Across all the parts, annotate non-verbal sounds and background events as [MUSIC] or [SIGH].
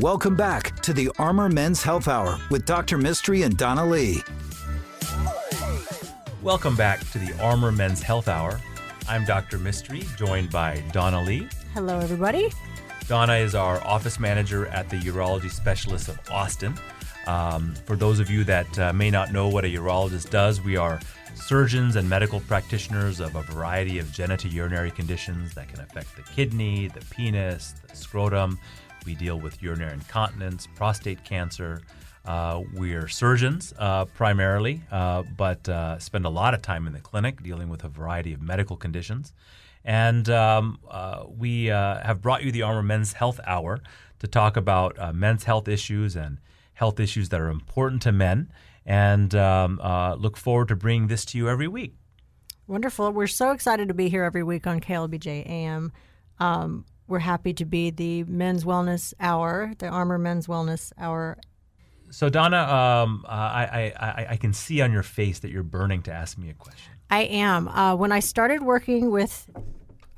Welcome back to the Armor Men's Health Hour with Dr. Mistry and Donna Lee. Welcome back to the Armor Men's Health Hour. I'm Dr. Mistry, joined by Donna Lee. Hello, everybody. Donna is our office manager at the Urology Specialists of Austin. Um, for those of you that uh, may not know what a urologist does, we are surgeons and medical practitioners of a variety of genitourinary conditions that can affect the kidney, the penis, the scrotum. We deal with urinary incontinence, prostate cancer. Uh, we're surgeons uh, primarily, uh, but uh, spend a lot of time in the clinic dealing with a variety of medical conditions. And um, uh, we have brought you the Armor Men's Health Hour to talk about men's health issues and health issues that are important to men. And um, uh, look forward to bringing this to you every week. Wonderful. We're so excited to be here every week on KLBJ AM. Um, we're happy to be the Men's Wellness Hour, the Armor Men's Wellness Hour. So, Donna, um, I, I, I can see on your face that you're burning to ask me a question. I am. Uh, when I started working with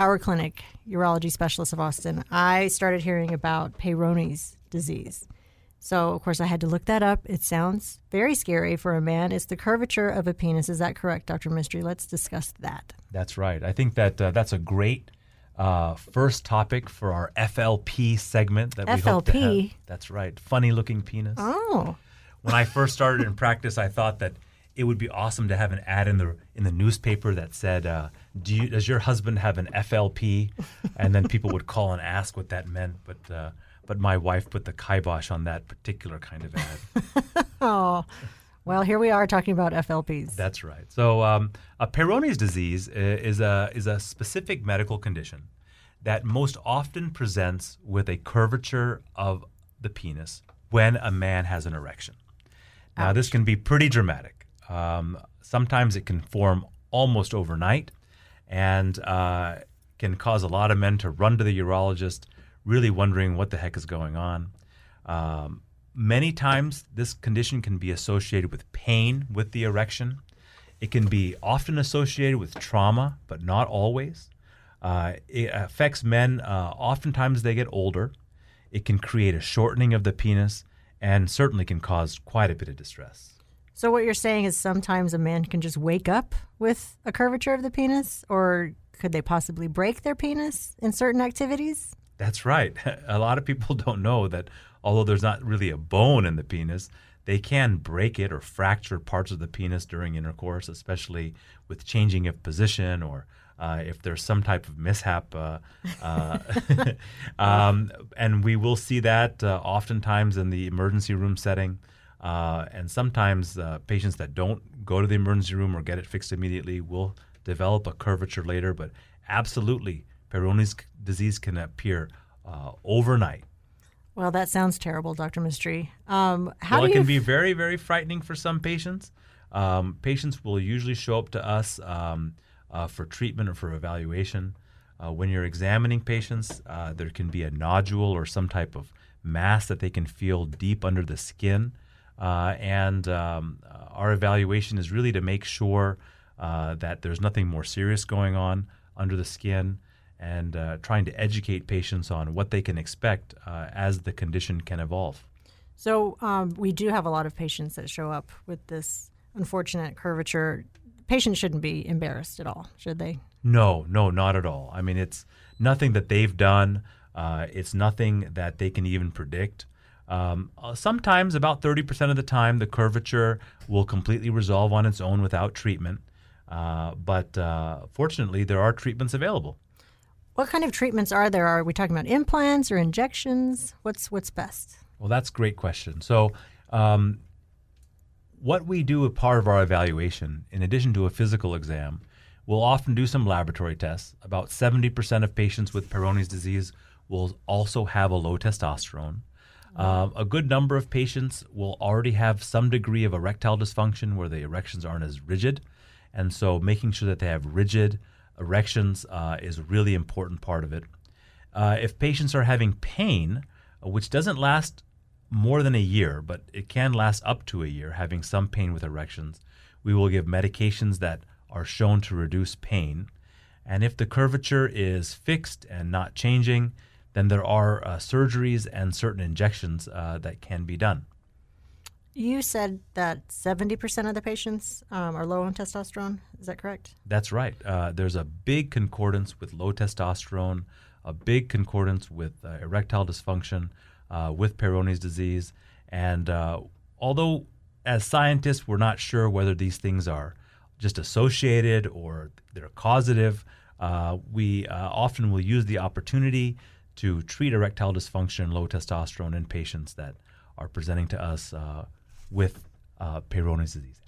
our clinic, Urology Specialist of Austin, I started hearing about Peyronie's disease. So, of course, I had to look that up. It sounds very scary for a man. It's the curvature of a penis. Is that correct, Dr. Mistry? Let's discuss that. That's right. I think that uh, that's a great uh, first topic for our FLP segment that we hope to FLP? have. That's right. Funny looking penis. Oh, When I first started in practice, I thought that it would be awesome to have an ad in the in the newspaper that said, uh, "Do you, does your husband have an FLP?" And then people would call and ask what that meant. But uh, but my wife put the kibosh on that particular kind of ad. [LAUGHS] oh. Well, here we are talking about FLPs. That's right. So, um, a Peyronie's disease is a is a specific medical condition that most often presents with a curvature of the penis when a man has an erection. Now, this can be pretty dramatic. Um, sometimes it can form almost overnight, and uh, can cause a lot of men to run to the urologist, really wondering what the heck is going on. Um, many times, this condition can be associated with pain with the erection. It can be often associated with trauma, but not always. Uh, it affects men uh, oftentimes they get older. It can create a shortening of the penis and certainly can cause quite a bit of distress. So what you're saying is sometimes a man can just wake up with a curvature of the penis, or could they possibly break their penis in certain activities? That's right. [LAUGHS] A lot of people [LAUGHS] don't know that although there's not really a bone in the penis, they can break it or fracture parts of the penis during intercourse, especially with changing of position or uh, if there's some type of mishap. Uh, uh, [LAUGHS] um, and we will see that uh, oftentimes in the emergency room setting. Uh, and sometimes uh, patients that don't go to the emergency room or get it fixed immediately will develop a curvature later. But absolutely, Peyronie's disease can appear uh, overnight. Well, that sounds terrible, Dr. Mistry. Um, how well, it can be very, very frightening for some patients. Um, patients will usually show up to us um, uh, for treatment or for evaluation. Uh, when you're examining patients, uh, there can be a nodule or some type of mass that they can feel deep under the skin. Uh, and um, uh, our evaluation is really to make sure uh, that there's nothing more serious going on under the skin and uh, trying to educate patients on what they can expect uh, as the condition can evolve. So um, we do have a lot of patients that show up with this unfortunate curvature. Patients shouldn't be embarrassed at all, should they? No, no, not at all. I mean, it's nothing that they've done. Uh, it's nothing that they can even predict. Um, uh, sometimes, about 30% of the time, the curvature will completely resolve on its own without treatment. Uh, but uh, fortunately, there are treatments available. What kind of treatments are there? Are we talking about implants or injections? What's what's best? Well, that's a great question. So, um, what we do as part of our evaluation, in addition to a physical exam, we'll often do some laboratory tests. About 70% of patients with Peyronie's disease will also have a low testosterone. Um, a good number of patients will already have some degree of erectile dysfunction where the erections aren't as rigid. And so, making sure that they have rigid erections uh, is a really important part of it. Uh, if patients are having pain, uh, which doesn't last more than a year, but it can last up to a year, having some pain with erections, we will give medications that are shown to reduce pain. And if the curvature is fixed and not changing, then there are uh, surgeries and certain injections uh, that can be done. You said that 70% of the patients um, are low on testosterone. Is that correct? That's right. Uh, there's a big concordance with low testosterone, a big concordance with uh, erectile dysfunction, uh, with Peyronie's disease. And uh, although, as scientists, we're not sure whether these things are just associated or they're causative, uh, we uh, often will use the opportunity to treat erectile dysfunction and low testosterone in patients that are presenting to us with uh, Peyronie's disease.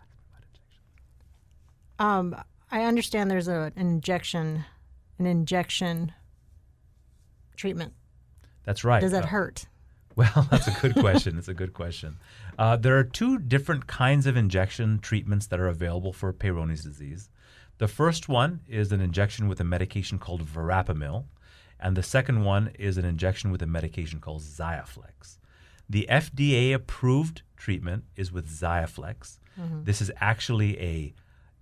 Um, I understand there's a, an injection, an injection treatment. That's right. Does that Uh, hurt? [LAUGHS] Well, that's a good question. It's a good question. Uh, there are two different kinds of injection treatments that are available for Peyronie's disease. The first one is an injection with a medication called verapamil, and the second one is an injection with a medication called Xiaflex. The FDA approved treatment is with Xiaflex. This is actually a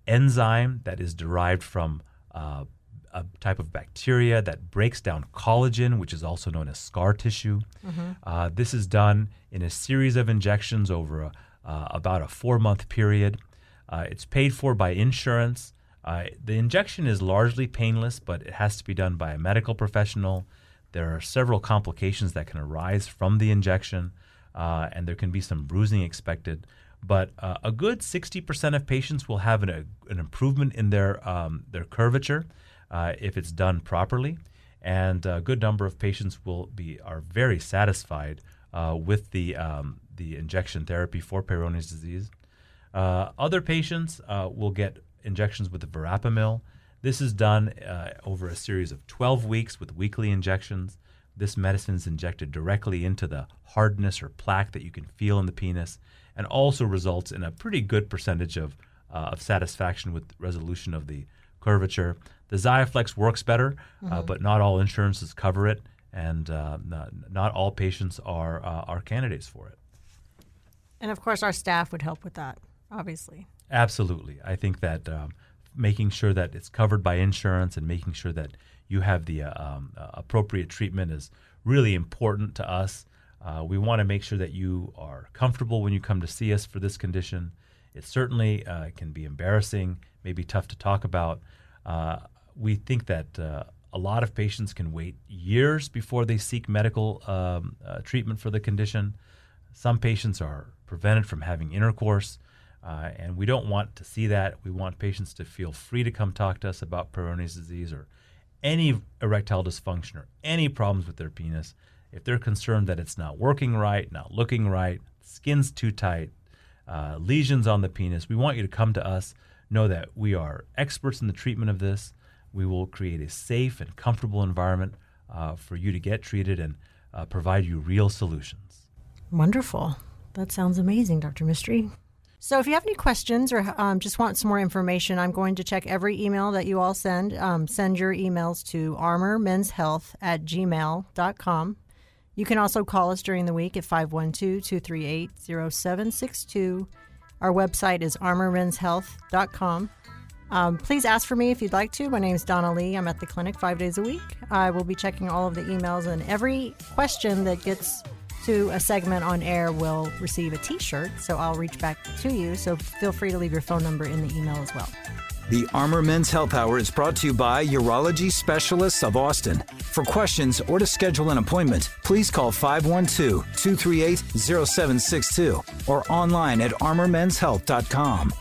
enzyme that is derived from uh, a type of bacteria that breaks down collagen, which is also known as scar tissue. Uh, this is done in a series of injections over a, uh, about a four month period. Uh, it's paid for by insurance. Uh, the injection is largely painless, but it has to be done by a medical professional. There are several complications that can arise from the injection, uh, and there can be some bruising expected. But uh, a good 60% of patients will have an, a, an improvement in their, um, their curvature uh, if it's done properly. And a good number of patients will be are very satisfied uh, with the, um, the injection therapy for Peyronie's disease. Uh, other patients uh, will get injections with the verapamil. This is done uh, over a series of 12 weeks with weekly injections. This medicine is injected directly into the hardness or plaque that you can feel in the penis and also results in a pretty good percentage of, uh, of satisfaction with resolution of the curvature. The Xiaflex works better, uh, but not all insurances cover it, and uh, not, not all patients are, uh, are candidates for it. And of course, our staff would help with that, obviously. Absolutely. I think that um, making sure that it's covered by insurance and making sure that you have the uh, um, uh, appropriate treatment is really important to us. Uh, we want to make sure that you are comfortable when you come to see us for this condition. It certainly uh, can be embarrassing, maybe tough to talk about. Uh, we think that uh, a lot of patients can wait years before they seek medical um, treatment for the condition. Some patients are prevented from having intercourse, uh, and we don't want to see that. We want patients to feel free to come talk to us about Peyronie's disease or any erectile dysfunction or any problems with their penis. If they're concerned that it's not working right, not looking right, skin's too tight, uh, lesions on the penis, we want you to come to us. Know that we are experts in the treatment of this. We will create a safe and comfortable environment uh, for you to get treated and uh, provide you real solutions. Wonderful. That sounds amazing, Dr. Mistry. So, if you have any questions or um, just want some more information, I'm going to check every email that you all send. Um, send your emails to armormenshealth at gmail.com. You can also call us during the week at 512 238 0762. Our website is armormenshealth.com. Um, please ask for me if you'd like to. My name is Donna Lee. I'm at the clinic five days a week. I will be checking all of the emails, and every question that gets to a segment on air will receive a t shirt. So I'll reach back to you. So feel free to leave your phone number in the email as well. The Armor Men's Health Hour is brought to you by Urology Specialists of Austin. For questions or to schedule an appointment, please call 512 238 0762 or online at armormenshealth.com.